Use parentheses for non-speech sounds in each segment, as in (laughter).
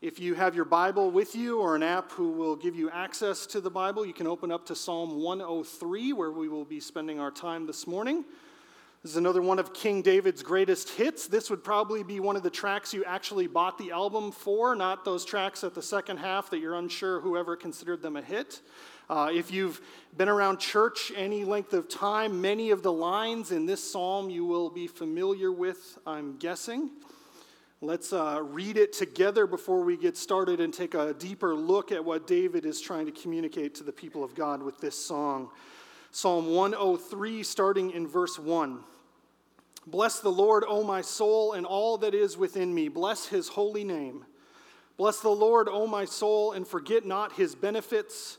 If you have your Bible with you or an app who will give you access to the Bible, you can open up to Psalm 103, where we will be spending our time this morning. This is another one of King David's greatest hits. This would probably be one of the tracks you actually bought the album for, not those tracks at the second half that you're unsure whoever considered them a hit. Uh, if you've been around church any length of time, many of the lines in this psalm you will be familiar with, I'm guessing. Let's uh, read it together before we get started and take a deeper look at what David is trying to communicate to the people of God with this song. Psalm 103, starting in verse 1. Bless the Lord, O my soul, and all that is within me. Bless his holy name. Bless the Lord, O my soul, and forget not his benefits,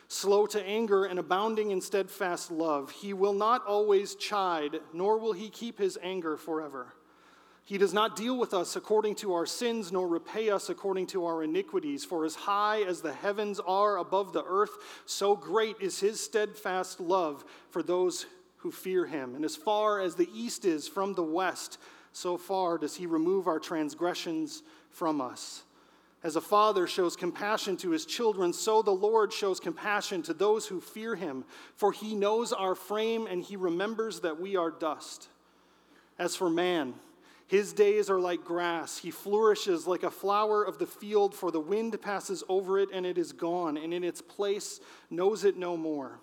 slow to anger and abounding in steadfast love. He will not always chide, nor will he keep his anger forever. He does not deal with us according to our sins, nor repay us according to our iniquities. For as high as the heavens are above the earth, so great is his steadfast love for those who fear him. And as far as the east is from the west, so far does he remove our transgressions from us. As a father shows compassion to his children, so the Lord shows compassion to those who fear him. For he knows our frame and he remembers that we are dust. As for man, his days are like grass. He flourishes like a flower of the field, for the wind passes over it and it is gone, and in its place knows it no more.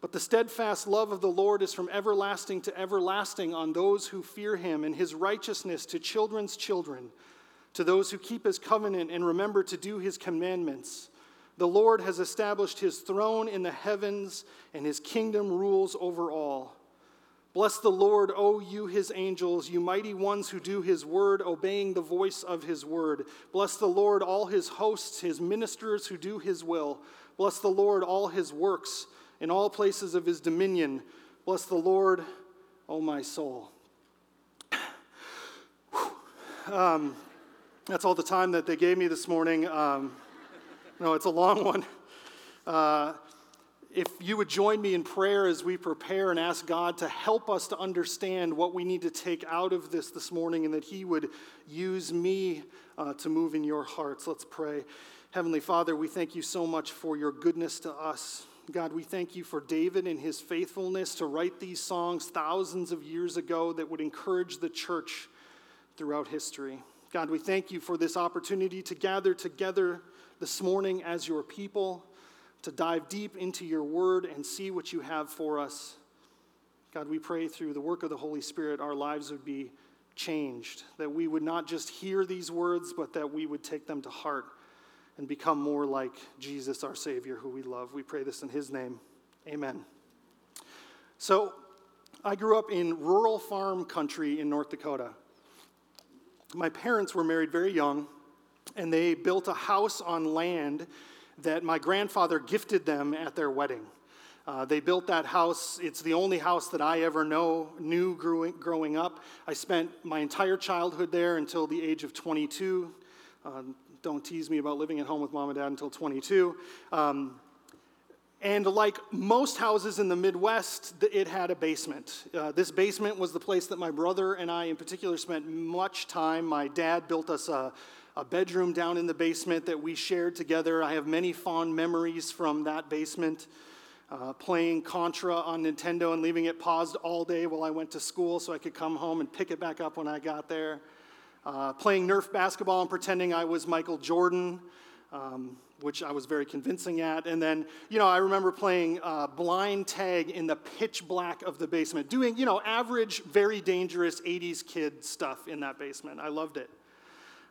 But the steadfast love of the Lord is from everlasting to everlasting on those who fear him, and his righteousness to children's children, to those who keep his covenant and remember to do his commandments. The Lord has established his throne in the heavens, and his kingdom rules over all. Bless the Lord, O you his angels, you mighty ones who do his word, obeying the voice of his word. Bless the Lord, all his hosts, his ministers who do his will. Bless the Lord, all his works, in all places of his dominion. Bless the Lord, O my soul. (sighs) Um, that's all the time that they gave me this morning. Um, no, it's a long one. Uh, if you would join me in prayer as we prepare and ask God to help us to understand what we need to take out of this this morning and that He would use me uh, to move in your hearts. Let's pray. Heavenly Father, we thank you so much for your goodness to us. God, we thank you for David and his faithfulness to write these songs thousands of years ago that would encourage the church throughout history. God, we thank you for this opportunity to gather together this morning as your people to dive deep into your word and see what you have for us. God, we pray through the work of the Holy Spirit, our lives would be changed, that we would not just hear these words, but that we would take them to heart and become more like Jesus, our Savior, who we love. We pray this in His name. Amen. So, I grew up in rural farm country in North Dakota. My parents were married very young, and they built a house on land that my grandfather gifted them at their wedding. Uh, they built that house. It's the only house that I ever know knew growing, growing up. I spent my entire childhood there until the age of 22. Uh, don't tease me about living at home with mom and dad until 22. Um, and like most houses in the Midwest, it had a basement. Uh, this basement was the place that my brother and I, in particular, spent much time. My dad built us a a bedroom down in the basement that we shared together. I have many fond memories from that basement. Uh, playing Contra on Nintendo and leaving it paused all day while I went to school so I could come home and pick it back up when I got there. Uh, playing Nerf basketball and pretending I was Michael Jordan, um, which I was very convincing at. And then, you know, I remember playing uh, blind tag in the pitch black of the basement, doing, you know, average, very dangerous 80s kid stuff in that basement. I loved it.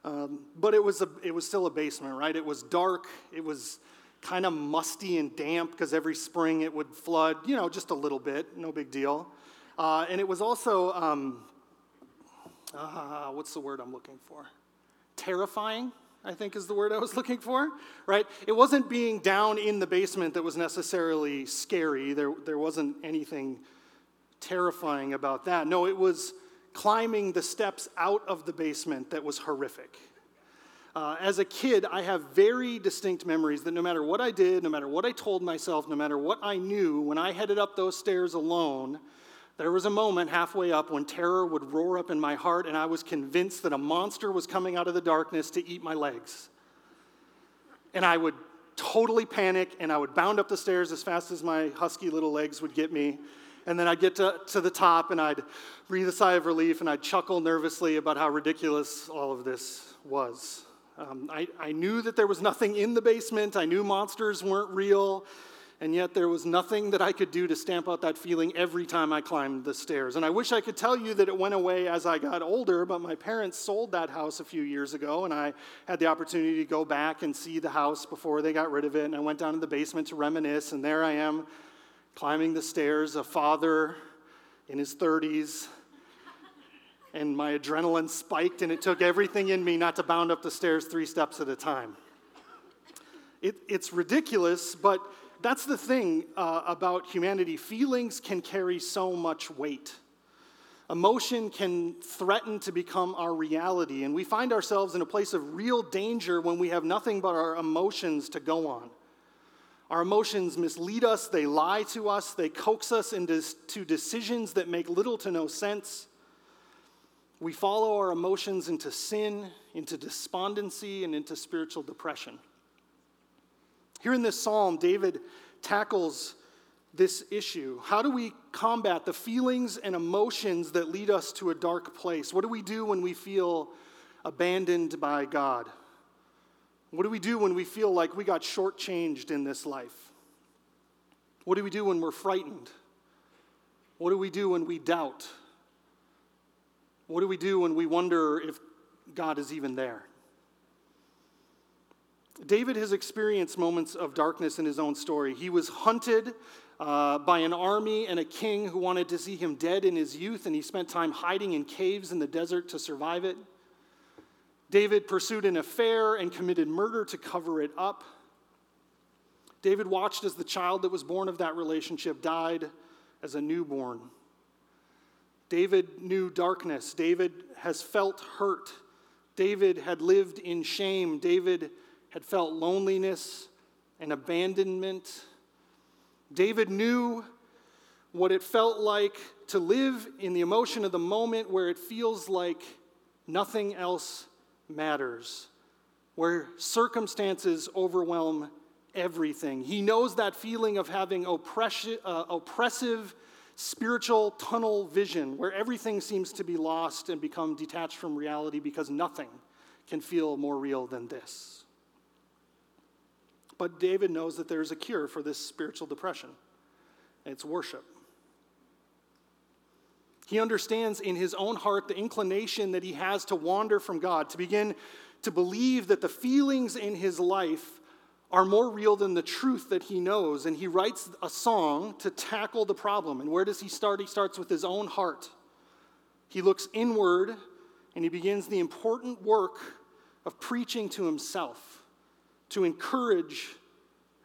Um, but it was, a, it was still a basement, right? It was dark. It was kind of musty and damp because every spring it would flood, you know, just a little bit, no big deal. Uh, and it was also, um, uh, what's the word I'm looking for? Terrifying. I think is the word I was (laughs) looking for, right? It wasn't being down in the basement that was necessarily scary. There, there wasn't anything terrifying about that. No, it was climbing the steps out of the basement that was horrific. Uh, as a kid, I have very distinct memories that no matter what I did, no matter what I told myself, no matter what I knew, when I headed up those stairs alone, there was a moment halfway up when terror would roar up in my heart, and I was convinced that a monster was coming out of the darkness to eat my legs. And I would totally panic, and I would bound up the stairs as fast as my husky little legs would get me. And then I'd get to, to the top, and I'd breathe a sigh of relief, and I'd chuckle nervously about how ridiculous all of this was. Um, I, I knew that there was nothing in the basement, I knew monsters weren't real and yet there was nothing that I could do to stamp out that feeling every time I climbed the stairs. And I wish I could tell you that it went away as I got older, but my parents sold that house a few years ago, and I had the opportunity to go back and see the house before they got rid of it. And I went down to the basement to reminisce, and there I am climbing the stairs, a father in his 30s. And my adrenaline spiked, and it took everything in me not to bound up the stairs three steps at a time. It, it's ridiculous, but that's the thing uh, about humanity. Feelings can carry so much weight. Emotion can threaten to become our reality, and we find ourselves in a place of real danger when we have nothing but our emotions to go on. Our emotions mislead us, they lie to us, they coax us into decisions that make little to no sense. We follow our emotions into sin, into despondency, and into spiritual depression. Here in this psalm, David tackles this issue. How do we combat the feelings and emotions that lead us to a dark place? What do we do when we feel abandoned by God? What do we do when we feel like we got shortchanged in this life? What do we do when we're frightened? What do we do when we doubt? What do we do when we wonder if God is even there? David has experienced moments of darkness in his own story. He was hunted uh, by an army and a king who wanted to see him dead in his youth, and he spent time hiding in caves in the desert to survive it. David pursued an affair and committed murder to cover it up. David watched as the child that was born of that relationship died as a newborn. David knew darkness. David has felt hurt. David had lived in shame. David had felt loneliness and abandonment. David knew what it felt like to live in the emotion of the moment where it feels like nothing else matters, where circumstances overwhelm everything. He knows that feeling of having uh, oppressive spiritual tunnel vision, where everything seems to be lost and become detached from reality because nothing can feel more real than this. But David knows that there's a cure for this spiritual depression, it's worship. He understands in his own heart the inclination that he has to wander from God, to begin to believe that the feelings in his life are more real than the truth that he knows. And he writes a song to tackle the problem. And where does he start? He starts with his own heart. He looks inward and he begins the important work of preaching to himself to encourage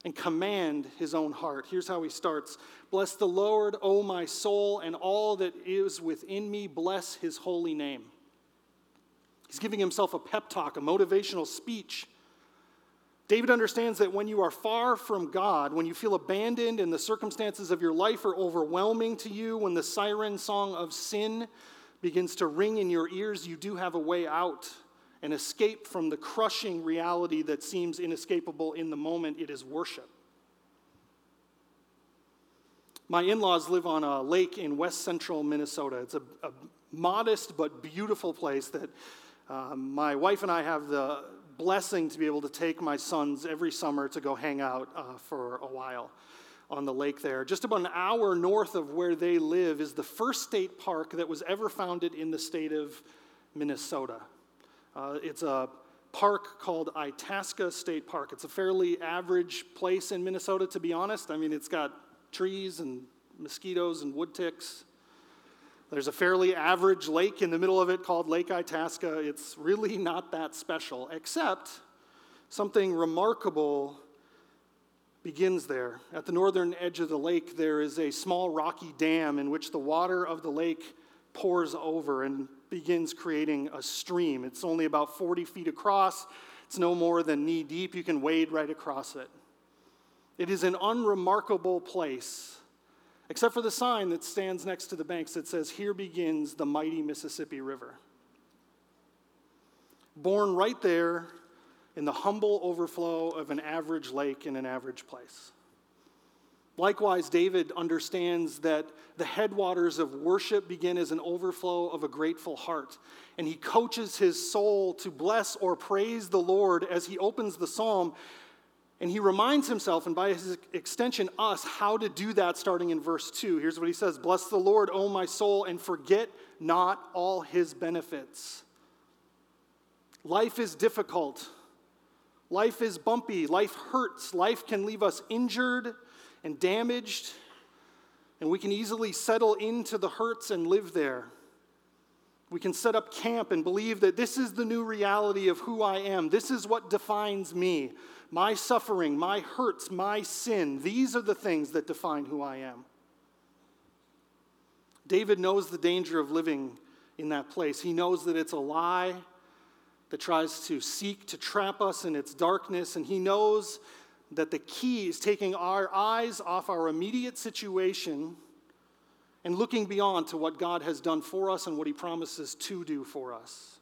and command his own heart. Here's how he starts Bless the Lord, O my soul, and all that is within me, bless his holy name. He's giving himself a pep talk, a motivational speech. David understands that when you are far from God, when you feel abandoned and the circumstances of your life are overwhelming to you, when the siren song of sin begins to ring in your ears, you do have a way out an escape from the crushing reality that seems inescapable in the moment. It is worship. My in laws live on a lake in west central Minnesota. It's a, a modest but beautiful place that um, my wife and I have the blessing to be able to take my sons every summer to go hang out uh, for a while on the lake there. Just about an hour north of where they live is the first state park that was ever founded in the state of Minnesota. Uh, it's a park called Itasca State Park. It's a fairly average place in Minnesota, to be honest. I mean, it's got trees and mosquitoes and wood ticks. There's a fairly average lake in the middle of it called Lake Itasca. It's really not that special, except something remarkable begins there. At the northern edge of the lake, there is a small rocky dam in which the water of the lake pours over and begins creating a stream. It's only about 40 feet across, it's no more than knee deep. You can wade right across it. It is an unremarkable place except for the sign that stands next to the banks that says, Here begins the mighty Mississippi River. Born right there in the humble overflow of an average lake in an average place. Likewise, David understands that the headwaters of worship begin as an overflow of a grateful heart. And he coaches his soul to bless or praise the Lord as he opens the psalm and he reminds himself, and by his extension, us, how to do that starting in verse 2. Here's what he says Bless the Lord, O my soul, and forget not all his benefits. Life is difficult. Life is bumpy. Life hurts. Life can leave us injured and damaged, and we can easily settle into the hurts and live there. We can set up camp and believe that this is the new reality of who I am. This is what defines me my suffering, my hurts, my sin, these are the things that define who I am. David knows the danger of living in that place. He knows that it's a lie that tries to seek to trap us in its darkness, and he knows that the key is taking our eyes off our immediate situation and looking beyond to what God has done for us and what he promises to do for us.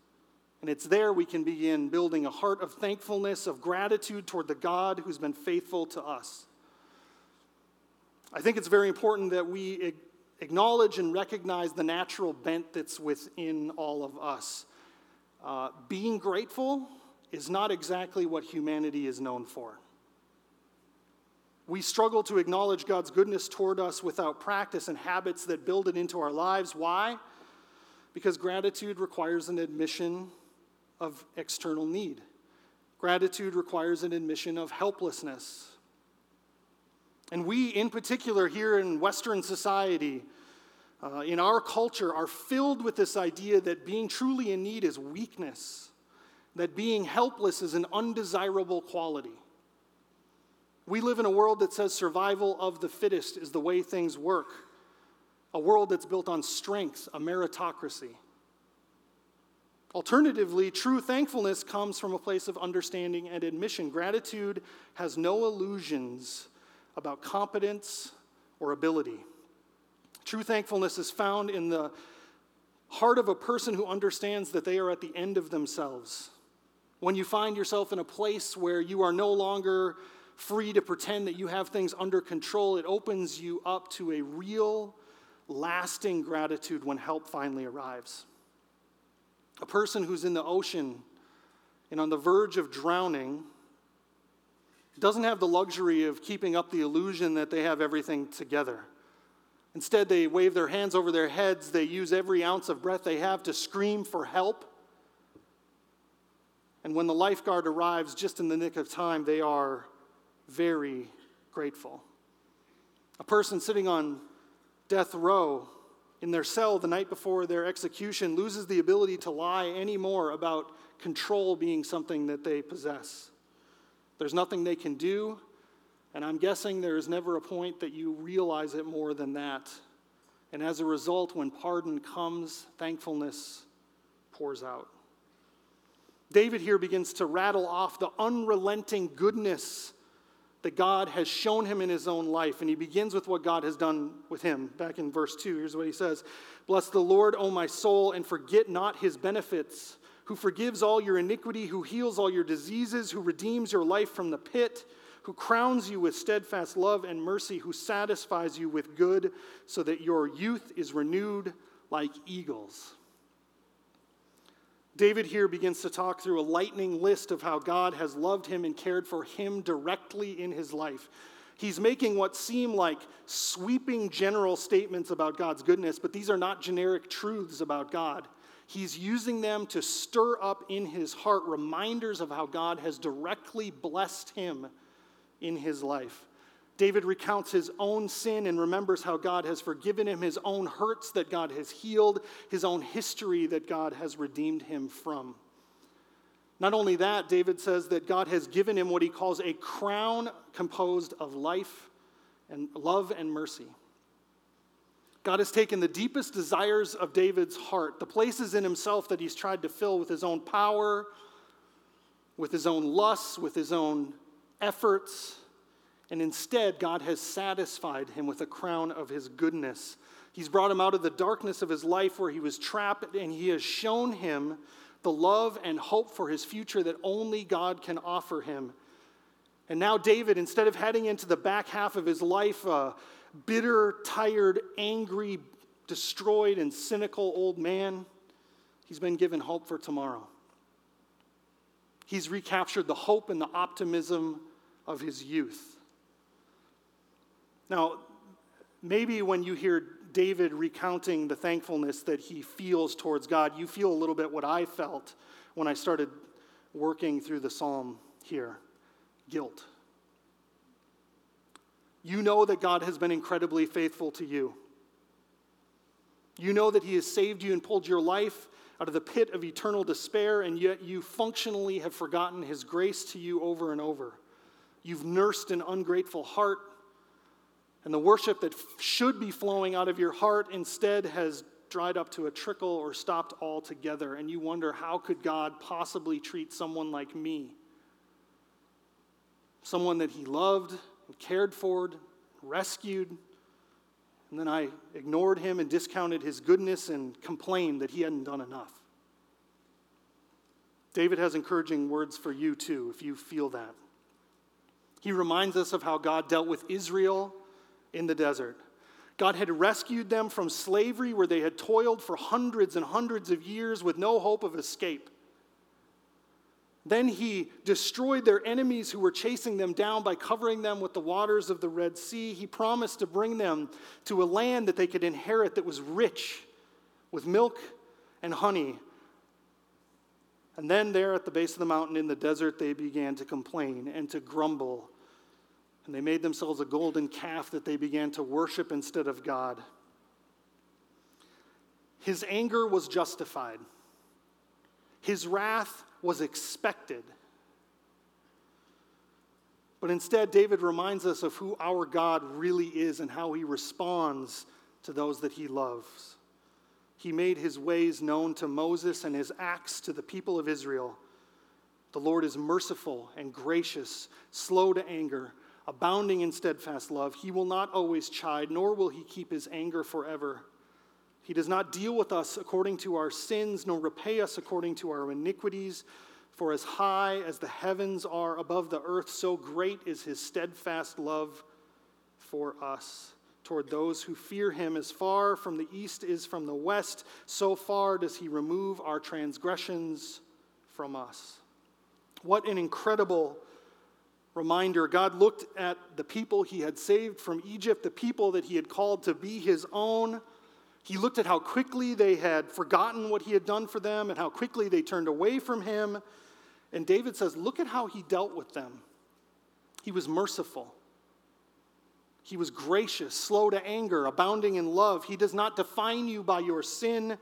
And it's there we can begin building a heart of thankfulness, of gratitude toward the God who's been faithful to us. I think it's very important that we acknowledge and recognize the natural bent that's within all of us. Uh, being grateful is not exactly what humanity is known for. We struggle to acknowledge God's goodness toward us without practice and habits that build it into our lives. Why? Because gratitude requires an admission of external need. Gratitude requires an admission of helplessness. And we, in particular, here in Western society, uh, in our culture, are filled with this idea that being truly in need is weakness, that being helpless is an undesirable quality. We live in a world that says survival of the fittest is the way things work, a world that's built on strength, a meritocracy. Alternatively, true thankfulness comes from a place of understanding and admission. Gratitude has no illusions about competence or ability. True thankfulness is found in the heart of a person who understands that they are at the end of themselves. When you find yourself in a place where you are no longer free to pretend that you have things under control, it opens you up to a real, lasting gratitude when help finally arrives. A person who's in the ocean and on the verge of drowning doesn't have the luxury of keeping up the illusion that they have everything together. Instead, they wave their hands over their heads, they use every ounce of breath they have to scream for help. And when the lifeguard arrives just in the nick of time, they are very grateful. A person sitting on death row in their cell the night before their execution loses the ability to lie anymore about control being something that they possess. There's nothing they can do, and I'm guessing there is never a point that you realize it more than that. And as a result, when pardon comes, thankfulness pours out. David here begins to rattle off the unrelenting goodness that God has shown him in his own life. And he begins with what God has done with him. Back in verse 2, here's what he says Bless the Lord, O my soul, and forget not his benefits, who forgives all your iniquity, who heals all your diseases, who redeems your life from the pit, who crowns you with steadfast love and mercy, who satisfies you with good, so that your youth is renewed like eagles. David here begins to talk through a lightning list of how God has loved him and cared for him directly in his life. He's making what seem like sweeping general statements about God's goodness, but these are not generic truths about God. He's using them to stir up in his heart reminders of how God has directly blessed him in his life. David recounts his own sin and remembers how God has forgiven him, his own hurts that God has healed, his own history that God has redeemed him from. Not only that, David says that God has given him what he calls a crown composed of life and love and mercy. God has taken the deepest desires of David's heart, the places in himself that he's tried to fill with his own power, with his own lusts, with his own efforts, and instead, God has satisfied him with a crown of his goodness. He's brought him out of the darkness of his life where he was trapped, and he has shown him the love and hope for his future that only God can offer him. And now, David, instead of heading into the back half of his life, a bitter, tired, angry, destroyed, and cynical old man, he's been given hope for tomorrow. He's recaptured the hope and the optimism of his youth. Now, maybe when you hear David recounting the thankfulness that he feels towards God, you feel a little bit what I felt when I started working through the psalm here guilt. You know that God has been incredibly faithful to you. You know that He has saved you and pulled your life out of the pit of eternal despair, and yet you functionally have forgotten His grace to you over and over. You've nursed an ungrateful heart, and the worship that should be flowing out of your heart instead has dried up to a trickle or stopped altogether. And you wonder, how could God possibly treat someone like me? Someone that he loved and cared for, rescued, and then I ignored him and discounted his goodness and complained that he hadn't done enough. David has encouraging words for you too, if you feel that. He reminds us of how God dealt with Israel in the desert. God had rescued them from slavery where they had toiled for hundreds and hundreds of years with no hope of escape. Then he destroyed their enemies who were chasing them down by covering them with the waters of the Red Sea. He promised to bring them to a land that they could inherit that was rich with milk and honey. And then, there at the base of the mountain in the desert, they began to complain and to grumble and they made themselves a golden calf that they began to worship instead of God. His anger was justified, his wrath was expected. But instead, David reminds us of who our God really is and how he responds to those that he loves. He made his ways known to Moses and his acts to the people of Israel. The Lord is merciful and gracious, slow to anger, abounding in steadfast love. He will not always chide, nor will he keep his anger forever. He does not deal with us according to our sins, nor repay us according to our iniquities. For as high as the heavens are above the earth, so great is his steadfast love for us. Toward those who fear him, as far from the east is from the west, so far does he remove our transgressions from us. What an incredible reminder, God looked at the people he had saved from Egypt, the people that he had called to be his own. He looked at how quickly they had forgotten what he had done for them and how quickly they turned away from him. And David says, Look at how he dealt with them. He was merciful. He was gracious, slow to anger, abounding in love. He does not define you by your sin.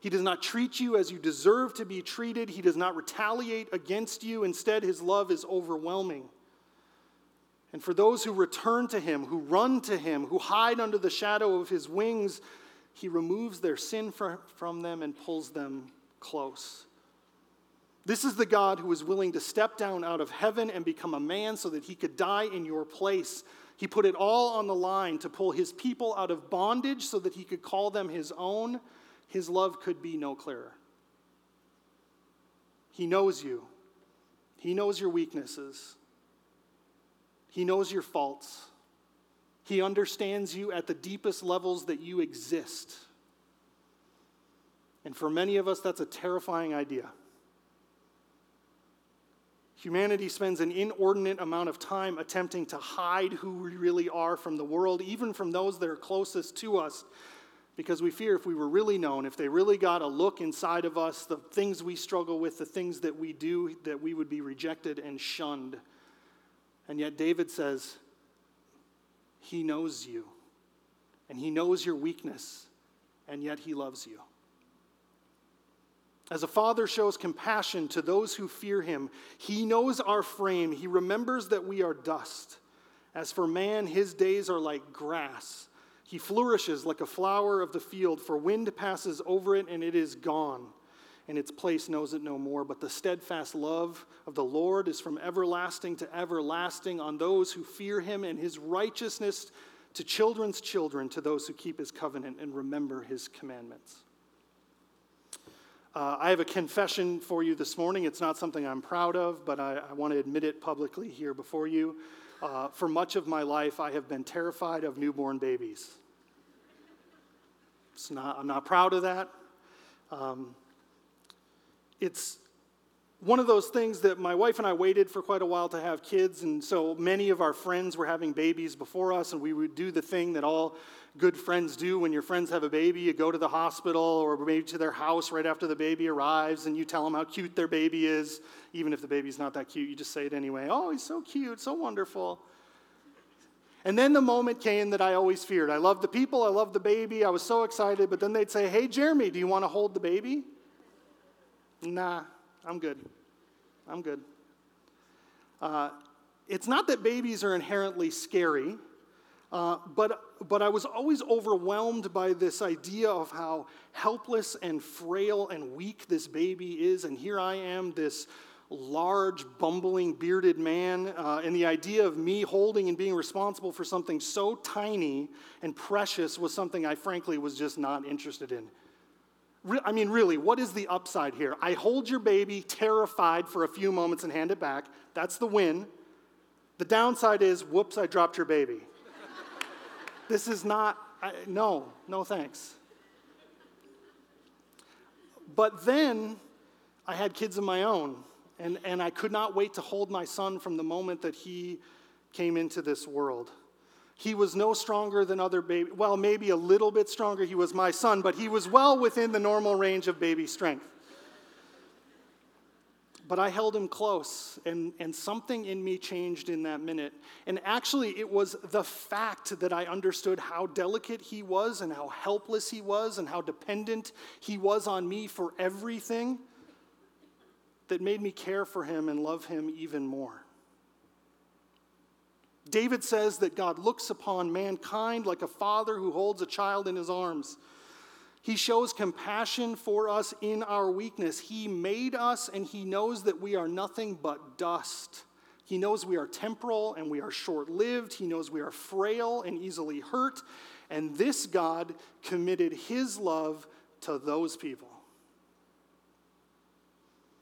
He does not treat you as you deserve to be treated. He does not retaliate against you. Instead, his love is overwhelming. And for those who return to him, who run to him, who hide under the shadow of his wings, he removes their sin from them and pulls them close. This is the God who is willing to step down out of heaven and become a man so that he could die in your place. He put it all on the line to pull his people out of bondage so that he could call them his own. His love could be no clearer. He knows you, he knows your weaknesses. He knows your faults. He understands you at the deepest levels that you exist. And for many of us, that's a terrifying idea. Humanity spends an inordinate amount of time attempting to hide who we really are from the world, even from those that are closest to us, because we fear if we were really known, if they really got a look inside of us, the things we struggle with, the things that we do, that we would be rejected and shunned. And yet David says, He knows you, and He knows your weakness, and yet He loves you. As a father shows compassion to those who fear him, he knows our frame. He remembers that we are dust. As for man, his days are like grass. He flourishes like a flower of the field, for wind passes over it and it is gone, and its place knows it no more. But the steadfast love of the Lord is from everlasting to everlasting on those who fear him, and his righteousness to children's children, to those who keep his covenant and remember his commandments. Uh, I have a confession for you this morning. It's not something I'm proud of, but I, I want to admit it publicly here before you. Uh, for much of my life, I have been terrified of newborn babies. Not, I'm not proud of that. Um, it's one of those things that my wife and I waited for quite a while to have kids, and so many of our friends were having babies before us, and we would do the thing that all good friends do when your friends have a baby. You go to the hospital or maybe to their house right after the baby arrives, and you tell them how cute their baby is. Even if the baby's not that cute, you just say it anyway. Oh, he's so cute, so wonderful. And then the moment came that I always feared. I loved the people, I loved the baby, I was so excited, but then they'd say, Hey, Jeremy, do you want to hold the baby? Nah, I'm good. I'm good. Uh, it's not that babies are inherently scary, uh, but, but I was always overwhelmed by this idea of how helpless and frail and weak this baby is. And here I am, this large, bumbling, bearded man, uh, and the idea of me holding and being responsible for something so tiny and precious was something I frankly was just not interested in. Re- I mean, really, what is the upside here? I hold your baby terrified for a few moments and hand it back. That's the win. The downside is, whoops, I dropped your baby. this is not, I, no, no thanks. But then I had kids of my own, and, and I could not wait to hold my son from the moment that he came into this world. He was no stronger than other baby. Well, maybe a little bit stronger. He was my son, but he was well within the normal range of baby strength. But I held him close, and, and something in me changed in that minute. And actually, it was the fact that I understood how delicate he was, and how helpless he was, and how dependent he was on me for everything that made me care for him and love him even more. David says that God looks upon mankind like a father who holds a child in his arms. He shows compassion for us in our weakness. He made us and he knows that we are nothing but dust. He knows we are temporal and we are short lived. He knows we are frail and easily hurt. And this God committed his love to those people.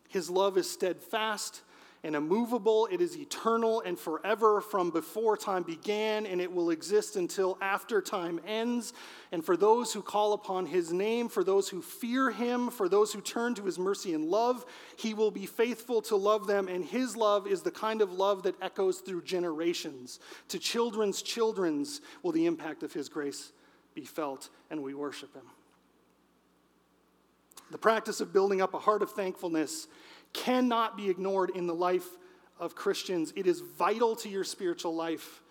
His love is steadfast and immovable. It is eternal and forever from before time began, and it will exist until after time ends. And for those who call upon his name, for those who fear him, for those who turn to his mercy and love, he will be faithful to love them. And his love is the kind of love that echoes through generations. To children's children's will the impact of his grace be felt, and we worship him. The practice of building up a heart of thankfulness cannot be ignored in the life of Christians. It is vital to your spiritual life,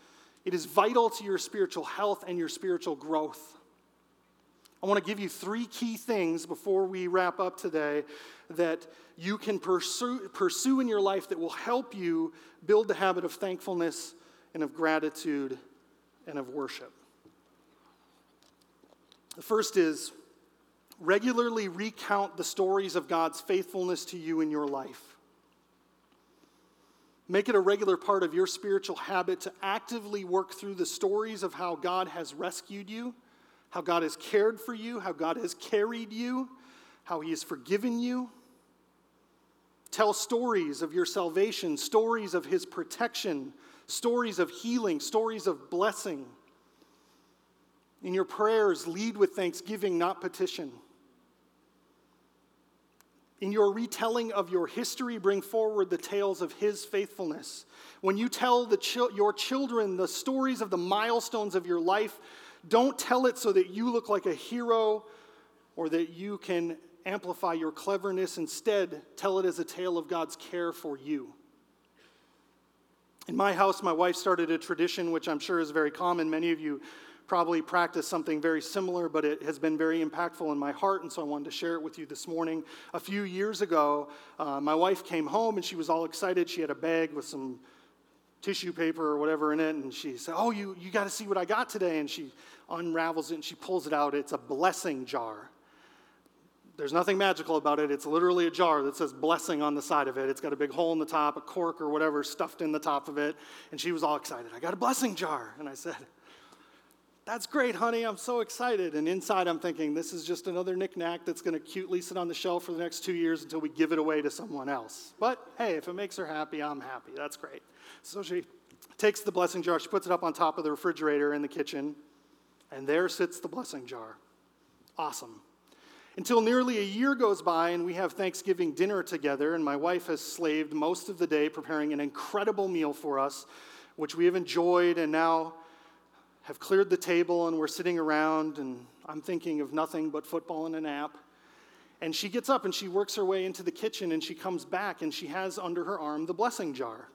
it is vital to your spiritual health and your spiritual growth. I want to give you three key things before we wrap up today that you can pursue, pursue in your life that will help you build the habit of thankfulness and of gratitude and of worship. The first is regularly recount the stories of God's faithfulness to you in your life. Make it a regular part of your spiritual habit to actively work through the stories of how God has rescued you, how God has cared for you, how God has carried you, how He has forgiven you. Tell stories of your salvation, stories of His protection, stories of healing, stories of blessing. In your prayers, lead with thanksgiving, not petition. In your retelling of your history, bring forward the tales of his faithfulness. When you tell the your children the stories of the milestones of your life, don't tell it so that you look like a hero or that you can amplify your cleverness. Instead, tell it as a tale of God's care for you. In my house, my wife started a tradition which I'm sure is very common. Many of you probably practice something very similar, but it has been very impactful in my heart, and so I wanted to share it with you this morning. A few years ago, uh, my wife came home and she was all excited. She had a bag with some tissue paper or whatever in it, and she said, Oh, you, you got to see what I got today. And she unravels it and she pulls it out. It's a blessing jar. There's nothing magical about it. It's literally a jar that says blessing on the side of it. It's got a big hole in the top, a cork or whatever stuffed in the top of it. And she was all excited. I got a blessing jar. And I said, that's great, honey. I'm so excited. And inside, I'm thinking, this is just another knickknack that's going to cutely sit on the shelf for the next two years until we give it away to someone else. But hey, if it makes her happy, I'm happy. That's great. So she takes the blessing jar, she puts it up on top of the refrigerator in the kitchen, and there sits the blessing jar. Awesome. Until nearly a year goes by and we have Thanksgiving dinner together, and my wife has slaved most of the day preparing an incredible meal for us, which we have enjoyed and now have cleared the table and we're sitting around and I'm thinking of nothing but football and a nap. And she gets up and she works her way into the kitchen and she comes back and she has under her arm the blessing jar.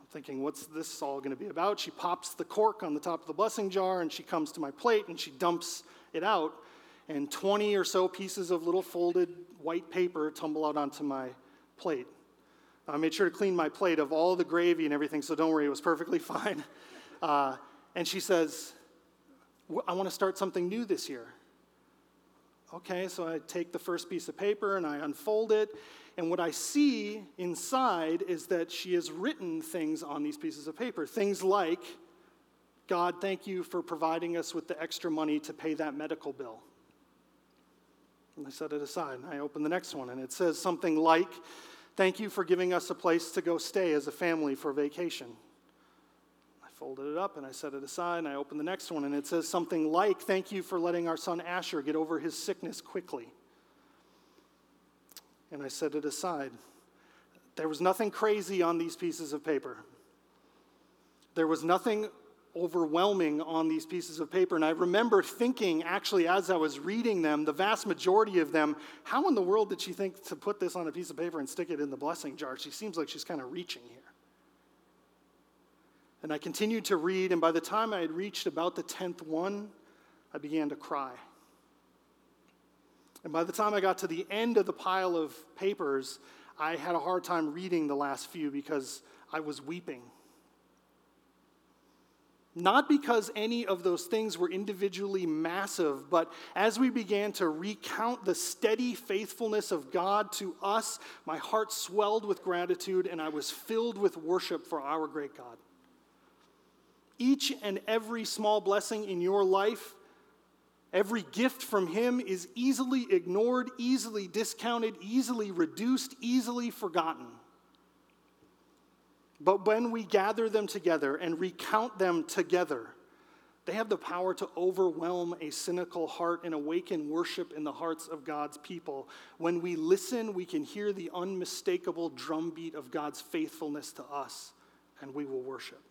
I'm thinking, what's this all going to be about? She pops the cork on the top of the blessing jar and she comes to my plate and she dumps it out. And 20 or so pieces of little folded white paper tumble out onto my plate. I made sure to clean my plate of all the gravy and everything, so don't worry, it was perfectly (laughs) fine. Uh, and she says, I want to start something new this year. Okay, so I take the first piece of paper and I unfold it. And what I see inside is that she has written things on these pieces of paper. Things like, God, thank you for providing us with the extra money to pay that medical bill. And I set it aside and I open the next one and it says something like, Thank you for giving us a place to go stay as a family for vacation folded it up and I set it aside and I opened the next one and it says something like, Thank you for letting our son Asher get over his sickness quickly. And I set it aside. There was nothing crazy on these pieces of paper. There was nothing overwhelming on these pieces of paper. And I remember thinking, actually, as I was reading them, the vast majority of them, how in the world did she think to put this on a piece of paper and stick it in the blessing jar? She seems like she's kind of reaching here. And I continued to read, and by the time I had reached about the 10th one, I began to cry. And by the time I got to the end of the pile of papers, I had a hard time reading the last few because I was weeping. Not because any of those things were individually massive, but as we began to recount the steady faithfulness of God to us, my heart swelled with gratitude and I was filled with worship for our great God. Each and every small blessing in your life, every gift from Him is easily ignored, easily discounted, easily reduced, easily forgotten. But when we gather them together and recount them together, they have the power to overwhelm a cynical heart and awaken worship in the hearts of God's people. When we listen, we can hear the unmistakable drumbeat of God's faithfulness to us, and we will worship.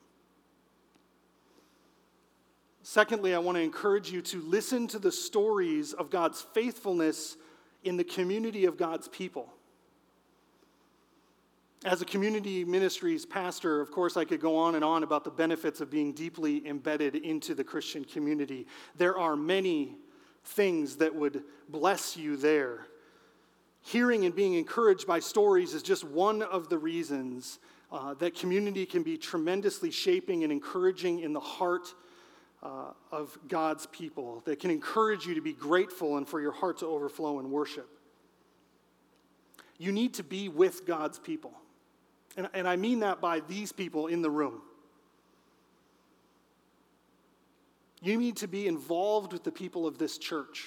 Secondly, I want to encourage you to listen to the stories of God's faithfulness in the community of God's people. As a community ministries pastor, of course, I could go on and on about the benefits of being deeply embedded into the Christian community. There are many things that would bless you there. Hearing and being encouraged by stories is just one of the reasons uh, that community can be tremendously shaping and encouraging in the heart uh, of God's people that can encourage you to be grateful and for your heart to overflow in worship. You need to be with God's people. And, and I mean that by these people in the room. You need to be involved with the people of this church.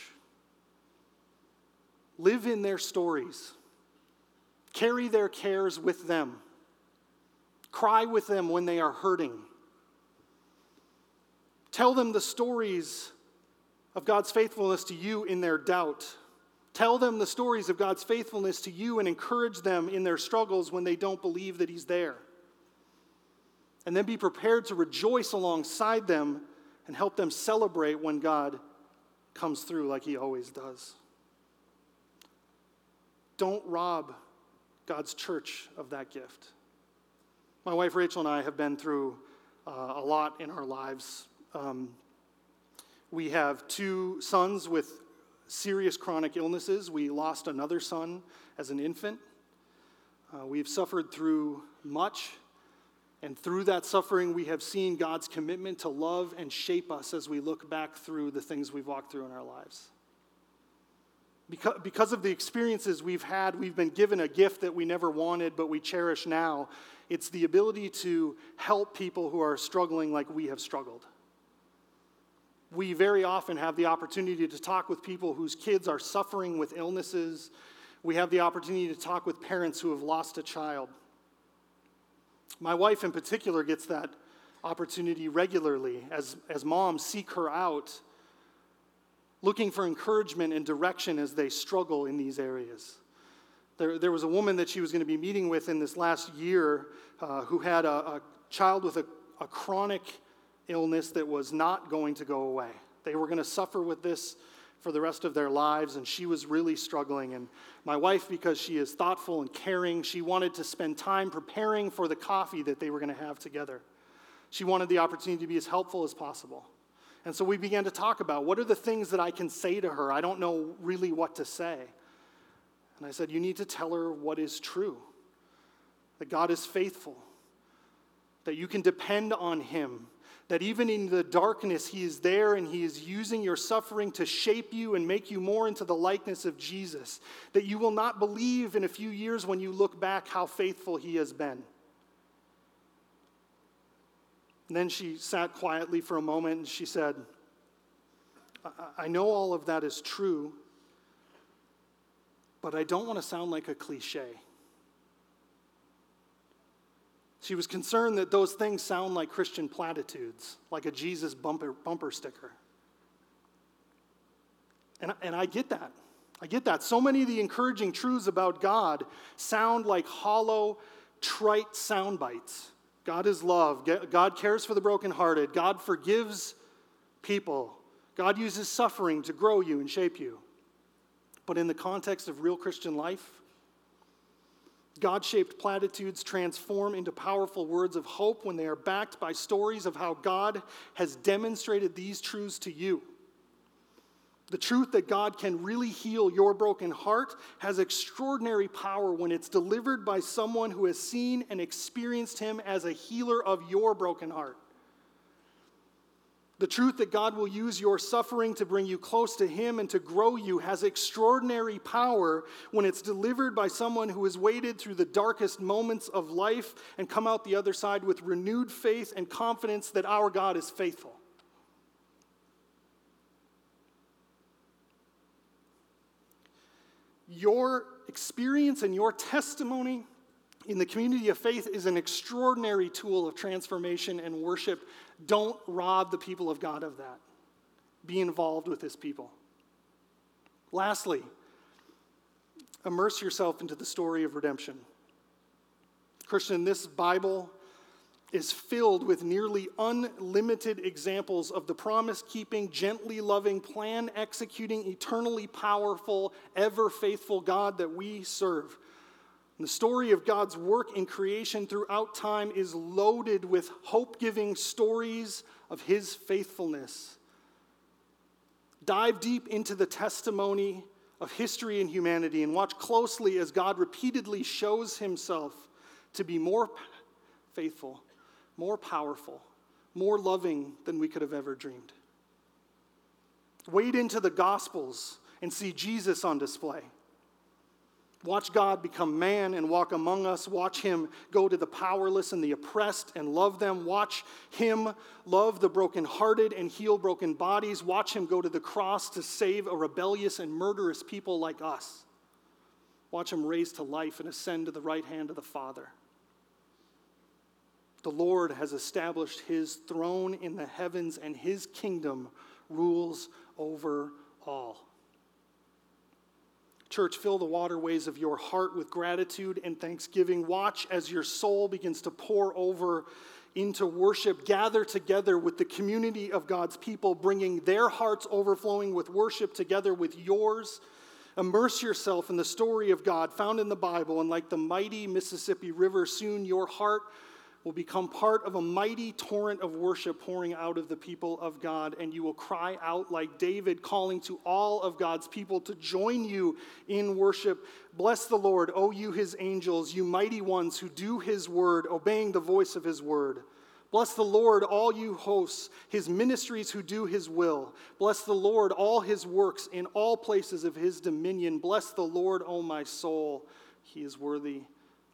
Live in their stories. Carry their cares with them. Cry with them when they are hurting. Tell them the stories of God's faithfulness to you in their doubt. Tell them the stories of God's faithfulness to you and encourage them in their struggles when they don't believe that He's there. And then be prepared to rejoice alongside them and help them celebrate when God comes through like He always does. Don't rob God's church of that gift. My wife Rachel and I have been through uh, a lot in our lives. Um, we have two sons with serious chronic illnesses. We lost another son as an infant. Uh, we've suffered through much, and through that suffering, we have seen God's commitment to love and shape us as we look back through the things we've walked through in our lives. Because, because of the experiences we've had, we've been given a gift that we never wanted, but we cherish now. It's the ability to help people who are struggling like we have struggled we very often have the opportunity to talk with people whose kids are suffering with illnesses. We have the opportunity to talk with parents who have lost a child. My wife, in particular, gets that opportunity regularly as, as moms seek her out, looking for encouragement and direction as they struggle in these areas. There, there was a woman that she was going to be meeting with in this last year uh, who had a, a child with a, a chronic illness that was not going to go away. They were going to suffer with this for the rest of their lives, and she was really struggling. And my wife, because she is thoughtful and caring, she wanted to spend time preparing for the coffee that they were going to have together. She wanted the opportunity to be as helpful as possible. And so we began to talk about what are the things that I can say to her? I don't know really what to say. And I said, You need to tell her what is true that God is faithful, that you can depend on Him, that even in the darkness, He is there and He is using your suffering to shape you and make you more into the likeness of Jesus. That you will not believe in a few years when you look back how faithful He has been. And then she sat quietly for a moment and she said, I know all of that is true, but I don't want to sound like a cliche. She was concerned that those things sound like Christian platitudes, like a Jesus bumper, bumper sticker. And, and I get that. I get that. So many of the encouraging truths about God sound like hollow, trite sound bites. God is love. God cares for the brokenhearted. God forgives people. God uses suffering to grow you and shape you. But in the context of real Christian life, God shaped platitudes transform into powerful words of hope when they are backed by stories of how God has demonstrated these truths to you. The truth that God can really heal your broken heart has extraordinary power when it's delivered by someone who has seen and experienced Him as a healer of your broken heart. The truth that God will use your suffering to bring you close to Him and to grow you has extraordinary power when it's delivered by someone who has waded through the darkest moments of life and come out the other side with renewed faith and confidence that our God is faithful. Your experience and your testimony in the community of faith is an extraordinary tool of transformation and worship. Don't rob the people of God of that. Be involved with His people. Lastly, immerse yourself into the story of redemption. Christian, this Bible is filled with nearly unlimited examples of the promise keeping, gently loving, plan executing, eternally powerful, ever faithful God that we serve. And the story of God's work in creation throughout time is loaded with hope giving stories of his faithfulness. Dive deep into the testimony of history and humanity and watch closely as God repeatedly shows himself to be more faithful, more powerful, more loving than we could have ever dreamed. Wade into the Gospels and see Jesus on display. Watch God become man and walk among us. Watch him go to the powerless and the oppressed and love them. Watch him love the brokenhearted and heal broken bodies. Watch him go to the cross to save a rebellious and murderous people like us. Watch him raise to life and ascend to the right hand of the Father. The Lord has established his throne in the heavens, and his kingdom rules over all. Church, fill the waterways of your heart with gratitude and thanksgiving. Watch as your soul begins to pour over into worship. Gather together with the community of God's people, bringing their hearts overflowing with worship together with yours. Immerse yourself in the story of God found in the Bible, and like the mighty Mississippi River, soon your heart will become part of a mighty torrent of worship pouring out of the people of God, and you will cry out like David, calling to all of God's people to join you in worship. Bless the Lord, O you his angels, you mighty ones who do his word, obeying the voice of his word. Bless the Lord, all you hosts, his ministries who do his will. Bless the Lord, all his works in all places of his dominion. Bless the Lord, O my soul. He is worthy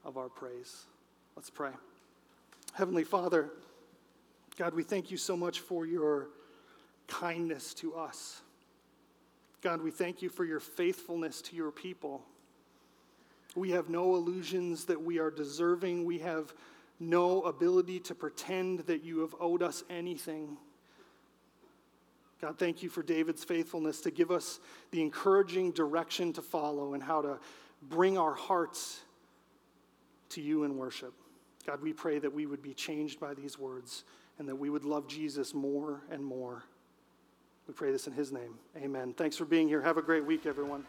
of our praise. Let's pray. Heavenly Father, God, we thank you so much for your kindness to us. God, we thank you for your faithfulness to your people. We have no illusions that we are deserving. We have no ability to pretend that you have owed us anything. God, thank you for David's faithfulness to give us the encouraging direction to follow and how to bring our hearts to you in worship. God, we pray that we would be changed by these words and that we would love Jesus more and more. We pray this in his name. Amen. Thanks for being here. Have a great week, everyone.